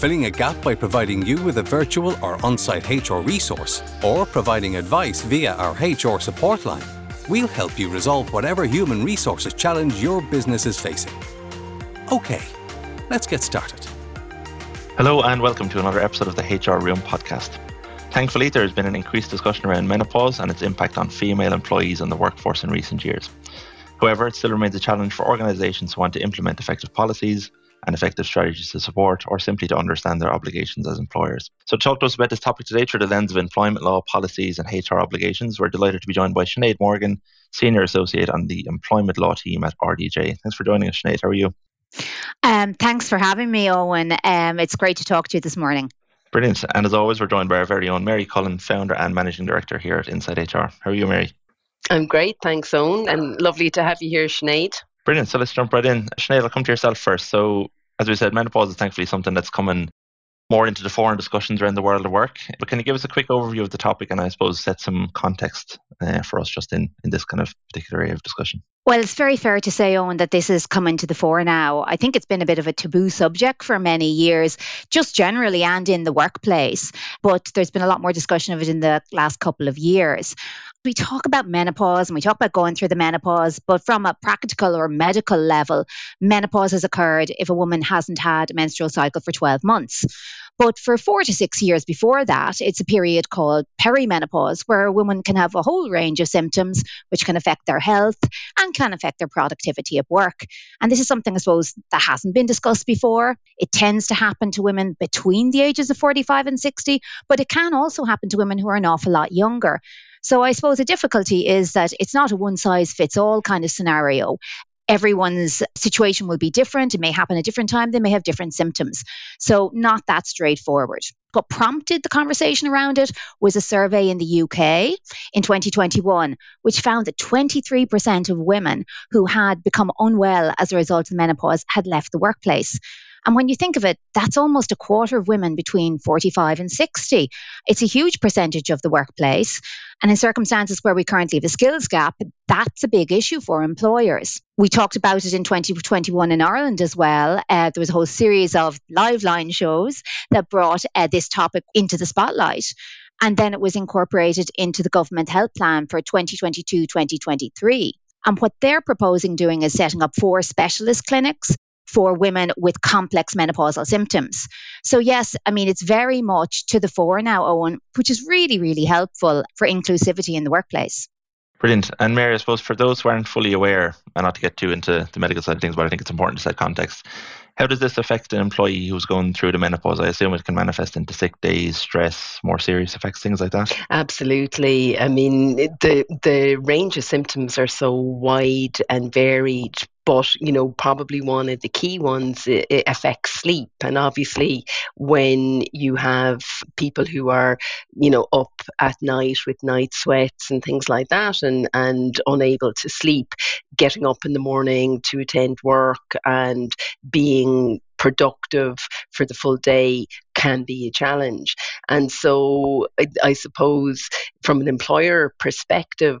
filling a gap by providing you with a virtual or on site HR resource, or providing advice via our HR support line, we'll help you resolve whatever human resources challenge your business is facing. Okay, let's get started. Hello, and welcome to another episode of the HR Room podcast. Thankfully, there has been an increased discussion around menopause and its impact on female employees and the workforce in recent years. However, it still remains a challenge for organisations who want to implement effective policies and effective strategies to support or simply to understand their obligations as employers. So, to talk to us about this topic today through the lens of employment law, policies, and HR obligations, we're delighted to be joined by Sinead Morgan, Senior Associate on the Employment Law team at RDJ. Thanks for joining us, Sinead. How are you? Um, thanks for having me, Owen. Um, it's great to talk to you this morning. Brilliant. And as always, we're joined by our very own Mary Cullen, founder and managing director here at Insight HR. How are you, Mary? I'm great, thanks, Owen, and lovely to have you here, Sinead. Brilliant. So let's jump right in. Sinead, I'll come to yourself first. So, as we said, menopause is thankfully something that's coming more into the fore in discussions around the world of work. But can you give us a quick overview of the topic and I suppose set some context uh, for us just in, in this kind of particular area of discussion? Well, it's very fair to say, Owen, that this is coming to the fore now. I think it's been a bit of a taboo subject for many years, just generally and in the workplace. But there's been a lot more discussion of it in the last couple of years we talk about menopause and we talk about going through the menopause, but from a practical or medical level, menopause has occurred if a woman hasn't had a menstrual cycle for 12 months. But for four to six years before that, it's a period called perimenopause, where a woman can have a whole range of symptoms which can affect their health and can affect their productivity at work. And this is something, I suppose, that hasn't been discussed before. It tends to happen to women between the ages of 45 and 60, but it can also happen to women who are an awful lot younger. So I suppose the difficulty is that it's not a one size fits all kind of scenario. Everyone's situation will be different. It may happen at different time. They may have different symptoms. So, not that straightforward. What prompted the conversation around it was a survey in the UK in 2021, which found that 23% of women who had become unwell as a result of menopause had left the workplace. And when you think of it, that's almost a quarter of women between 45 and 60. It's a huge percentage of the workplace. And in circumstances where we currently have a skills gap, that's a big issue for employers. We talked about it in 2021 in Ireland as well. Uh, there was a whole series of Liveline shows that brought uh, this topic into the spotlight. And then it was incorporated into the government health plan for 2022 2023. And what they're proposing doing is setting up four specialist clinics for women with complex menopausal symptoms. So, yes, I mean, it's very much to the fore now, Owen, which is really, really helpful for inclusivity in the workplace. Brilliant. And Mary, I suppose for those who aren't fully aware, and not to get too into the medical side of things, but I think it's important to set context. How does this affect an employee who's going through the menopause? I assume it can manifest into sick days, stress, more serious effects, things like that. Absolutely. I mean, the the range of symptoms are so wide and varied but you know probably one of the key ones it, it affects sleep and obviously when you have people who are you know up at night with night sweats and things like that and and unable to sleep getting up in the morning to attend work and being productive for the full day can be a challenge. And so I, I, suppose from an employer perspective,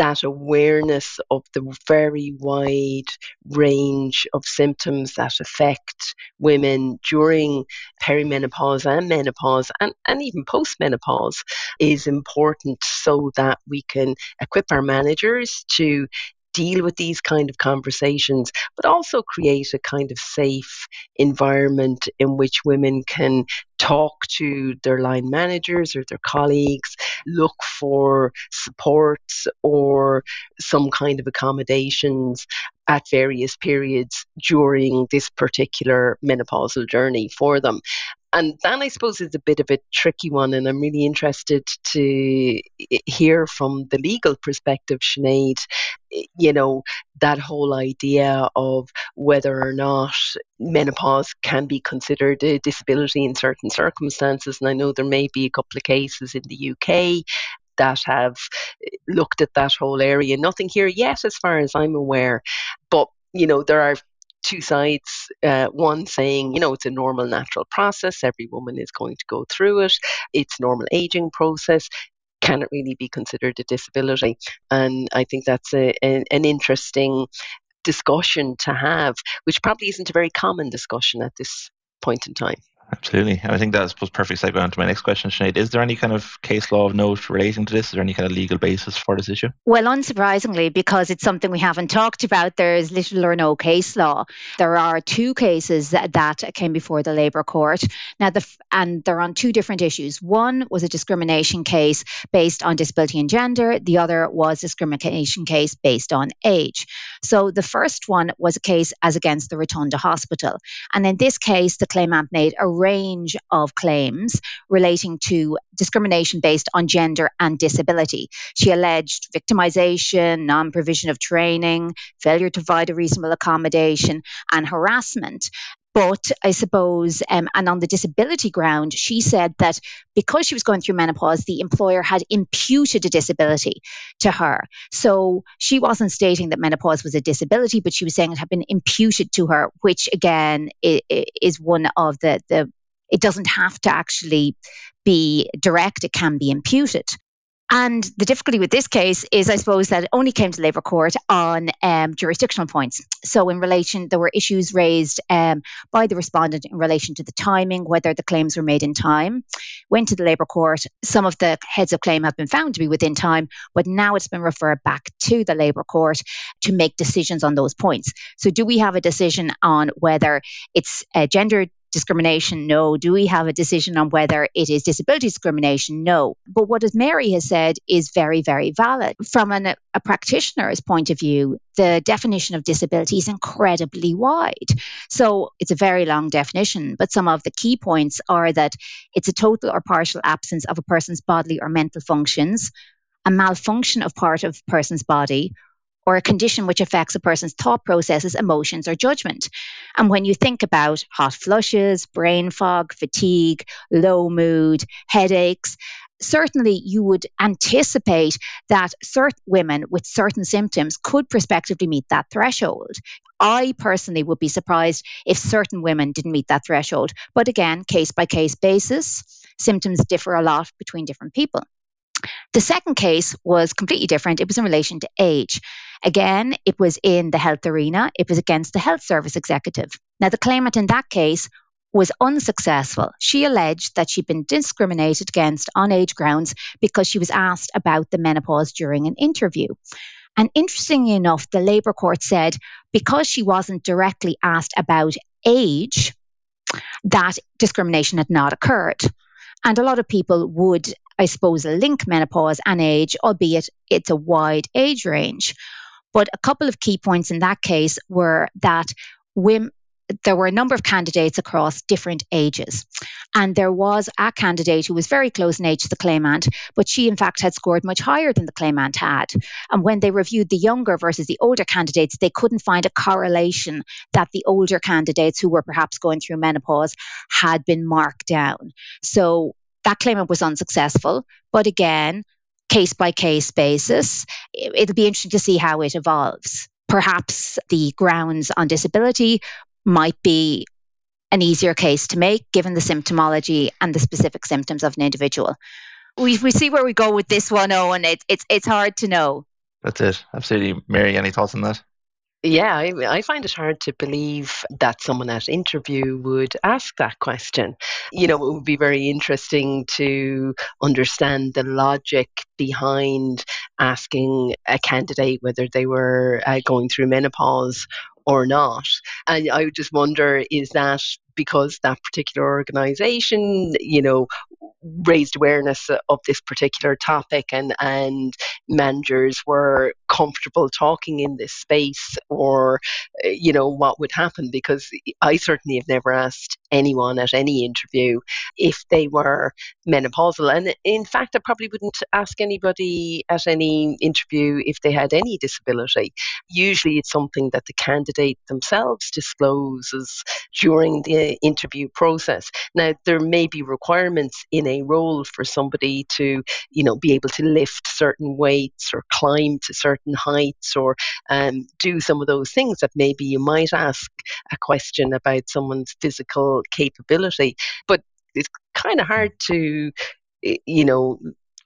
that awareness of the very wide range of symptoms that affect women during perimenopause and menopause and, and even postmenopause is important so that we can equip our managers to deal with these kind of conversations, but also create a kind of safe environment in which women can talk to their line managers or their colleagues, look for supports or some kind of accommodations at various periods during this particular menopausal journey for them. And that I suppose is a bit of a tricky one, and I'm really interested to hear from the legal perspective, Sinead. You know that whole idea of whether or not menopause can be considered a disability in certain circumstances, and I know there may be a couple of cases in the UK that have eh, looked at that whole area. Nothing here yet, as far as I'm aware, but you know there are two sides. Uh, one saying, you know, it's a normal natural process. Every woman is going to go through it. It's normal aging process. Can it really be considered a disability? And I think that's a, a, an interesting discussion to have, which probably isn't a very common discussion at this point in time. Absolutely. And I think that's perfect segue on to my next question, Sinead. Is there any kind of case law of note relating to this? Is there any kind of legal basis for this issue? Well, unsurprisingly, because it's something we haven't talked about, there is little or no case law. There are two cases that, that came before the Labour Court. Now, the, and they're on two different issues. One was a discrimination case based on disability and gender. The other was a discrimination case based on age. So the first one was a case as against the Rotunda Hospital. And in this case, the claimant made a range of claims relating to discrimination based on gender and disability. She alleged victimization, non provision of training, failure to provide a reasonable accommodation, and harassment. But I suppose, um, and on the disability ground, she said that because she was going through menopause, the employer had imputed a disability to her. So she wasn't stating that menopause was a disability, but she was saying it had been imputed to her, which again is one of the, the it doesn't have to actually be direct, it can be imputed. And the difficulty with this case is, I suppose, that it only came to Labour Court on um, jurisdictional points. So, in relation, there were issues raised um, by the respondent in relation to the timing, whether the claims were made in time. Went to the Labour Court. Some of the heads of claim have been found to be within time, but now it's been referred back to the Labour Court to make decisions on those points. So, do we have a decision on whether it's uh, gender discrimination? No. Do we have a decision on whether it is disability discrimination? No. But what Mary has said is very, very valid. From an, a practitioner's point of view, the definition of disability is incredibly wide. So it's a very long definition, but some of the key points are that it's a total or partial absence of a person's bodily or mental functions, a malfunction of part of a person's body, or a condition which affects a person's thought processes, emotions, or judgment. And when you think about hot flushes, brain fog, fatigue, low mood, headaches, certainly you would anticipate that certain women with certain symptoms could prospectively meet that threshold. I personally would be surprised if certain women didn't meet that threshold. But again, case by case basis, symptoms differ a lot between different people. The second case was completely different. It was in relation to age. Again, it was in the health arena, it was against the health service executive. Now, the claimant in that case was unsuccessful. She alleged that she'd been discriminated against on age grounds because she was asked about the menopause during an interview. And interestingly enough, the Labour Court said because she wasn't directly asked about age, that discrimination had not occurred. And a lot of people would, I suppose, link menopause and age, albeit it's a wide age range. But a couple of key points in that case were that women, there were a number of candidates across different ages. And there was a candidate who was very close in age to the claimant, but she, in fact, had scored much higher than the claimant had. And when they reviewed the younger versus the older candidates, they couldn't find a correlation that the older candidates who were perhaps going through menopause had been marked down. So that claimant was unsuccessful. But again, case by case basis. It'll be interesting to see how it evolves. Perhaps the grounds on disability might be an easier case to make given the symptomology and the specific symptoms of an individual. We, we see where we go with this one, Owen. It, it's, it's hard to know. That's it. Absolutely. Mary, any thoughts on that? Yeah, I, I, find it hard to believe that someone at interview would ask that question. You know, it would be very interesting to understand the logic behind asking a candidate whether they were uh, going through menopause or not. And I just wonder is that because that particular organization, you know, raised awareness of this particular topic and, and managers were comfortable talking in this space or, uh, you know, what would happen because I certainly have never asked anyone at any interview if they were menopausal. And in fact, I probably wouldn't ask anybody at any interview if they had any disability. Usually it's something that the candidate themselves discloses during the interview process. Now, there may be requirements in a role for somebody to, you know, be able to lift certain weights or climb to certain heights or um, do some of those things that maybe you might ask a question about someone's physical capability. But it's kind of hard to, you know,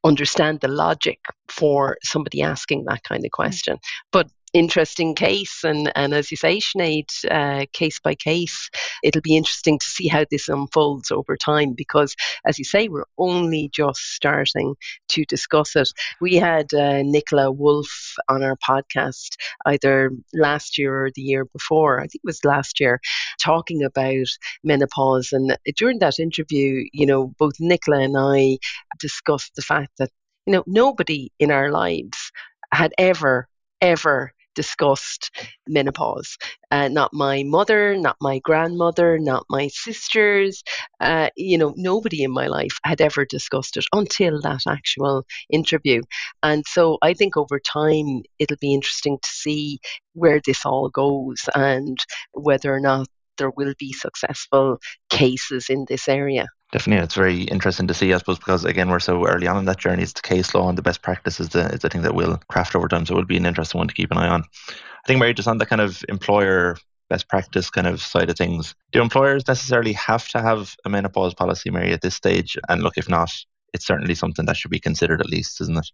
understand the logic for somebody asking that kind of question. But interesting case. And, and as you say, Sinead, uh, case by case, it'll be interesting to see how this unfolds over time because, as you say, we're only just starting to discuss it. We had uh, Nicola Wolf on our podcast either last year or the year before, I think it was last year, talking about menopause. And during that interview, you know, both Nicola and I discussed the fact that, you know, nobody in our lives had ever ever discussed menopause. Uh, not my mother, not my grandmother, not my sisters. Uh, you know, nobody in my life had ever discussed it until that actual interview. And so I think over time it'll be interesting to see where this all goes and whether or not there will be successful cases in this area. Definitely, it's very interesting to see, I suppose, because again, we're so early on in that journey. It's the case law and the best practice is the, is the thing that we'll craft over time. So it will be an interesting one to keep an eye on. I think, Mary, just on the kind of employer best practice kind of side of things, do employers necessarily have to have a menopause policy, Mary, at this stage? And look, if not, it's certainly something that should be considered at least, isn't it?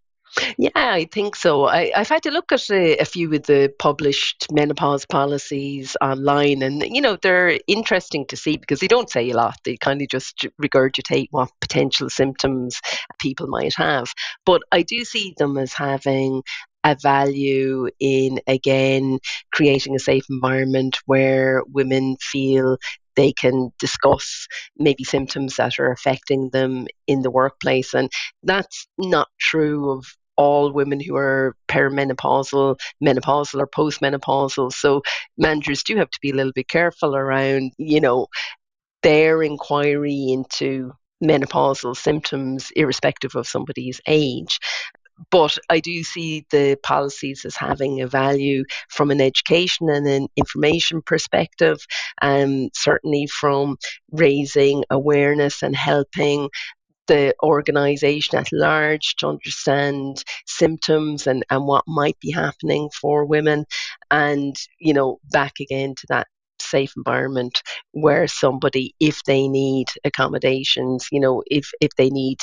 Yeah, I think so. I, have had to look at a, a, few of the published menopause policies online, and you know they're interesting to see because they don't say a lot. They kind of just regurgitate what potential symptoms people might have. But I do see them as having a value in again creating a safe environment where women feel they can discuss maybe symptoms that are affecting them in the workplace. And that's not true of all women who are perimenopausal, menopausal, or postmenopausal. So managers do have to be a little bit careful around, you know, their inquiry into menopausal symptoms, irrespective of somebody's age. But I do see the policies as having a value from an education and an information perspective, and um, certainly from raising awareness and helping the organization at large to understand symptoms and, and what might be happening for women. And you know back again to that safe environment where somebody if they need accommodations you know if if they need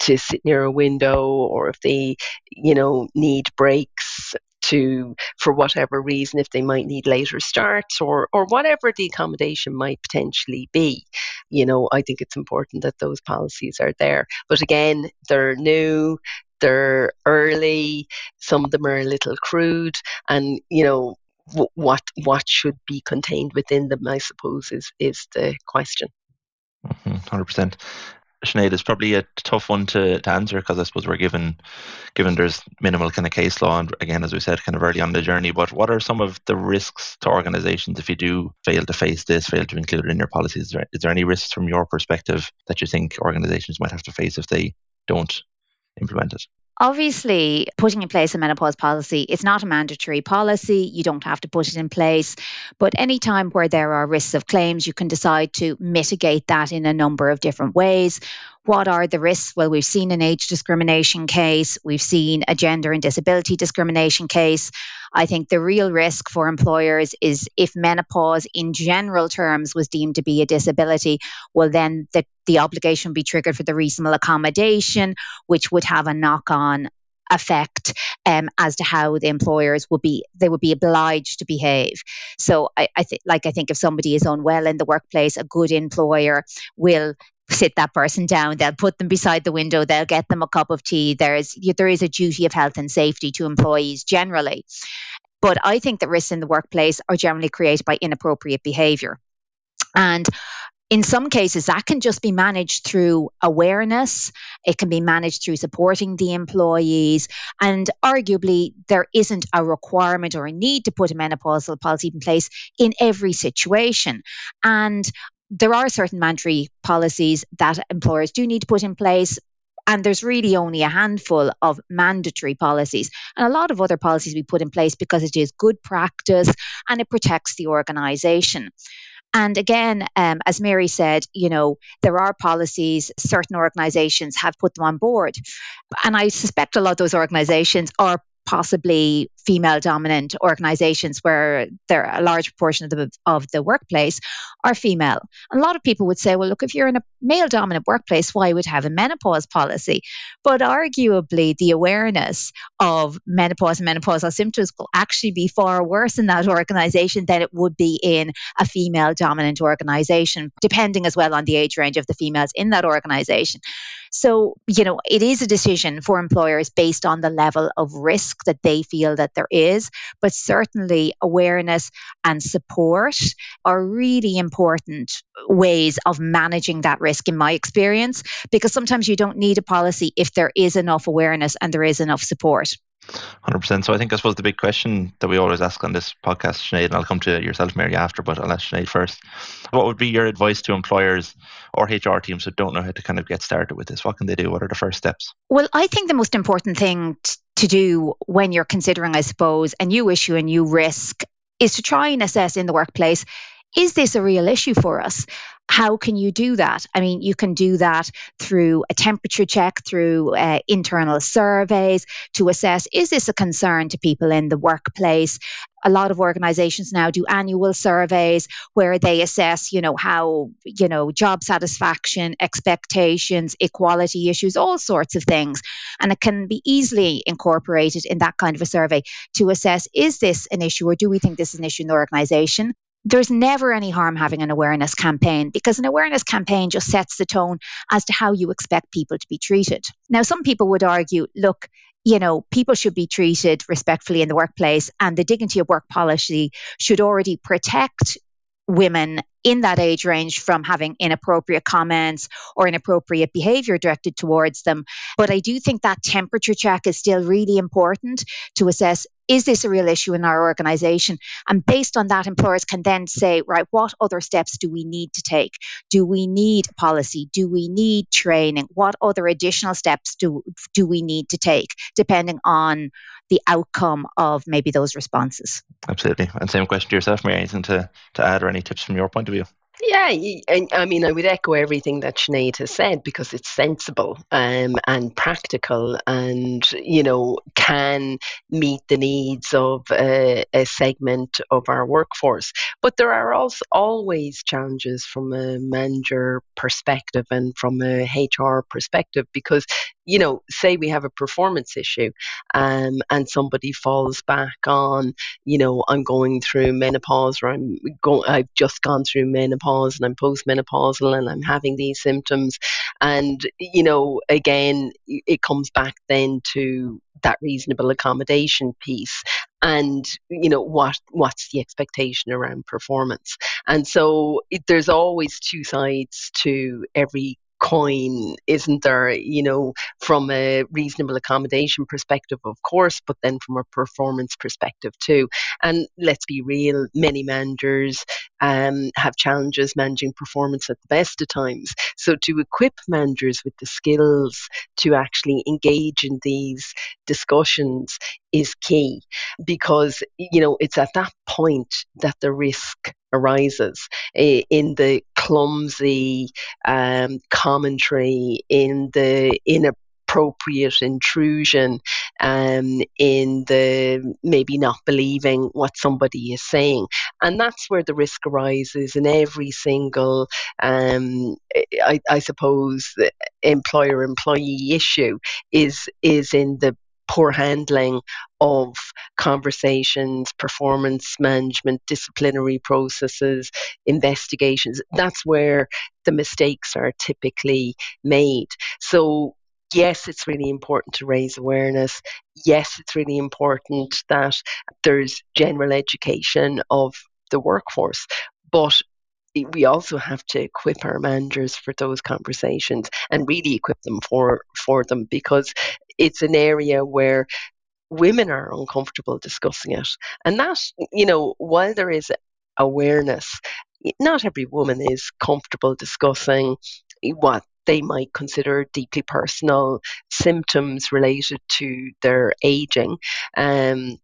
to sit near a window or if they you know need breaks to for whatever reason if they might need later starts or or whatever the accommodation might potentially be. You know i think it's important that those policies are there. But again they're new they're early some of them are a little crude and you know what what should be contained within them i suppose is is the question. Mm-hmm, 100% Sinead, is probably a tough one to, to answer because I suppose we're given given there's minimal kind of case law and again as we said kind of early on the journey. But what are some of the risks to organisations if you do fail to face this, fail to include it in your policies? Is there, is there any risks from your perspective that you think organisations might have to face if they don't implement it? Obviously, putting in place a menopause policy, it's not a mandatory policy. You don't have to put it in place. But anytime where there are risks of claims, you can decide to mitigate that in a number of different ways. What are the risks? Well, we've seen an age discrimination case, we've seen a gender and disability discrimination case. I think the real risk for employers is if menopause in general terms was deemed to be a disability, well, then the, the obligation would be triggered for the reasonable accommodation, which would have a knock on effect um, as to how the employers would be they would be obliged to behave so i, I think like i think if somebody is unwell in the workplace a good employer will sit that person down. They'll put them beside the window. They'll get them a cup of tea. There's there is a duty of health and safety to employees generally. But I think that risks in the workplace are generally created by inappropriate behavior. And in some cases, that can just be managed through awareness. It can be managed through supporting the employees. And arguably, there isn't a requirement or a need to put a menopausal policy in place in every situation. And there are certain mandatory policies that employers do need to put in place. And there's really only a handful of mandatory policies and a lot of other policies we put in place because it is good practice and it protects the organization. And again, um, as Mary said, you know, there are policies, certain organizations have put them on board. And I suspect a lot of those organizations are possibly female dominant organizations where there a large proportion of the of the workplace are female. And a lot of people would say, well, look, if you're in a male dominant workplace, why would have a menopause policy? But arguably, the awareness of menopause and menopausal symptoms will actually be far worse in that organization than it would be in a female dominant organization, depending as well on the age range of the females in that organization. So, you know, it is a decision for employers based on the level of risk that they feel that there is, but certainly awareness and support are really important ways of managing that risk in my experience because sometimes you don't need a policy if there is enough awareness and there is enough support. 100%. So I think I suppose the big question that we always ask on this podcast, Sinead, and I'll come to yourself, Mary, after, but I'll ask Sinead first. What would be your advice to employers or HR teams who don't know how to kind of get started with this? What can they do? What are the first steps? Well, I think the most important thing to do when you're considering, I suppose, a new issue, a new risk, is to try and assess in the workplace is this a real issue for us? How can you do that? I mean, you can do that through a temperature check, through uh, internal surveys to assess is this a concern to people in the workplace? A lot of organizations now do annual surveys where they assess, you know, how, you know, job satisfaction, expectations, equality issues, all sorts of things. And it can be easily incorporated in that kind of a survey to assess is this an issue or do we think this is an issue in the organization? There's never any harm having an awareness campaign because an awareness campaign just sets the tone as to how you expect people to be treated. Now, some people would argue, look, you know, people should be treated respectfully in the workplace, and the dignity of work policy should already protect women in that age range from having inappropriate comments or inappropriate behavior directed towards them. But I do think that temperature check is still really important to assess is this a real issue in our organization? And based on that, employers can then say, right, what other steps do we need to take? Do we need policy? Do we need training? What other additional steps do, do we need to take, depending on the outcome of maybe those responses? Absolutely. And same question to yourself, Mary, anything to, to add or any tips from your point of Yeah, I mean, I would echo everything that Sinead has said because it's sensible um, and practical and, you know, can meet the needs of a, a, segment of our workforce. But there are also always challenges from a manager perspective and from a HR perspective because you know, say we have a performance issue um, and somebody falls back on, you know, I'm going through menopause or I'm going, I've just gone through menopause and I'm postmenopausal and I'm having these symptoms. And, you know, again, it comes back then to that reasonable accommodation piece and you know what what's the expectation around performance and so it, there's always two sides to every coin, isn't there? You know, from a reasonable accommodation perspective, of course, but then from a performance perspective too. And let's be real, many managers um, have challenges managing performance at the best of times. So to equip managers with the skills to actually engage in these discussions is key because you know it's at that point that the risk arises in the clumsy um, commentary in the inappropriate intrusion um, in the maybe not believing what somebody is saying. And that's where the risk arises in every single, um, I, I suppose, employer employee issue is is in the poor handling of conversations, performance management, disciplinary processes, investigations. That's where the mistakes are typically made. So, yes, it's really important to raise awareness. Yes, it's really important that there's general education of the workforce. But we also have to equip our managers for those conversations and really equip them for for them because it's an area where women are uncomfortable discussing it and that you know while there is awareness not every woman is comfortable discussing what they might consider deeply personal symptoms related to their aging. Um,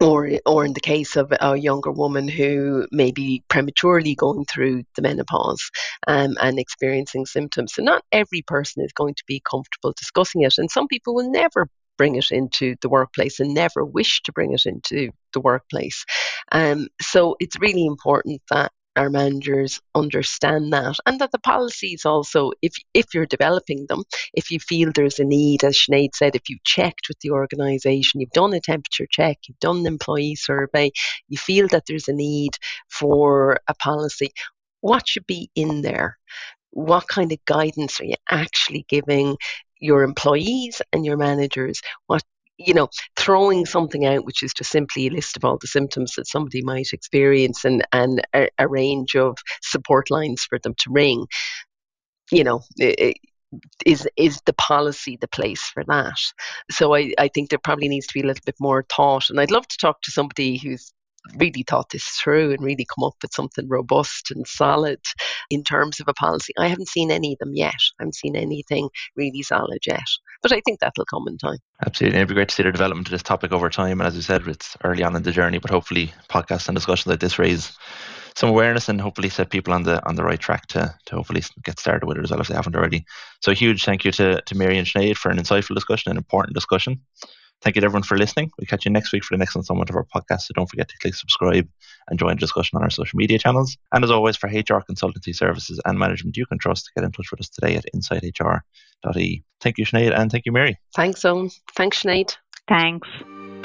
or, or in the case of a younger woman who may be prematurely going through the menopause um, and experiencing symptoms. So, not every person is going to be comfortable discussing it. And some people will never bring it into the workplace and never wish to bring it into the workplace. Um, so, it's really important that our managers understand that and that the policies also if if you're developing them if you feel there's a need as Sinead said if you've checked with the organization you've done a temperature check you've done an employee survey you feel that there's a need for a policy what should be in there? What kind of guidance are you actually giving your employees and your managers? What you know, throwing something out which is just simply a list of all the symptoms that somebody might experience and, and a, a range of support lines for them to ring, you know, is is the policy the place for that? So I, I think there probably needs to be a little bit more thought. And I'd love to talk to somebody who's really thought this through and really come up with something robust and solid in terms of a policy. I haven't seen any of them yet. I haven't seen anything really solid yet. But I think that'll come in time. Absolutely. It'd be great to see the development of this topic over time. And as you said, it's early on in the journey, but hopefully podcasts and discussions like this raise some awareness and hopefully set people on the on the right track to to hopefully get started with it as well if they haven't already. So huge thank you to, to Mary and Sinead for an insightful discussion, an important discussion. Thank you to everyone for listening. We'll catch you next week for the next installment of our podcast. So don't forget to click subscribe and join the discussion on our social media channels. And as always, for HR consultancy services and management you can trust, get in touch with us today at insighthr.e. Thank you, Sinead, and thank you, Mary. Thanks, Owen. Thanks, Sinead. Thanks.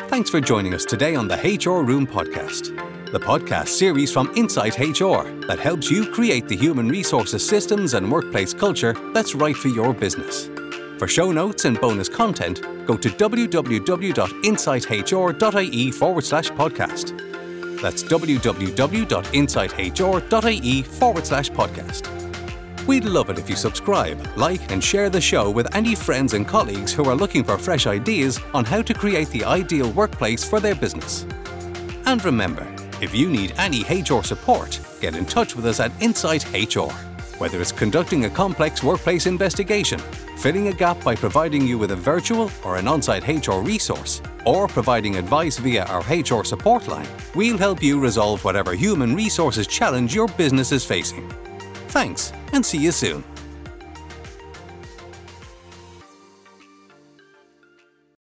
Thanks for joining us today on the HR Room podcast, the podcast series from Insight HR that helps you create the human resources systems and workplace culture that's right for your business. For show notes and bonus content, go to www.insighthr.ie forward slash podcast. That's www.insighthr.ie forward slash podcast. We'd love it if you subscribe, like, and share the show with any friends and colleagues who are looking for fresh ideas on how to create the ideal workplace for their business. And remember, if you need any HR support, get in touch with us at Insight HR. Whether it's conducting a complex workplace investigation, filling a gap by providing you with a virtual or an on site HR resource, or providing advice via our HR support line, we'll help you resolve whatever human resources challenge your business is facing. Thanks, and see you soon.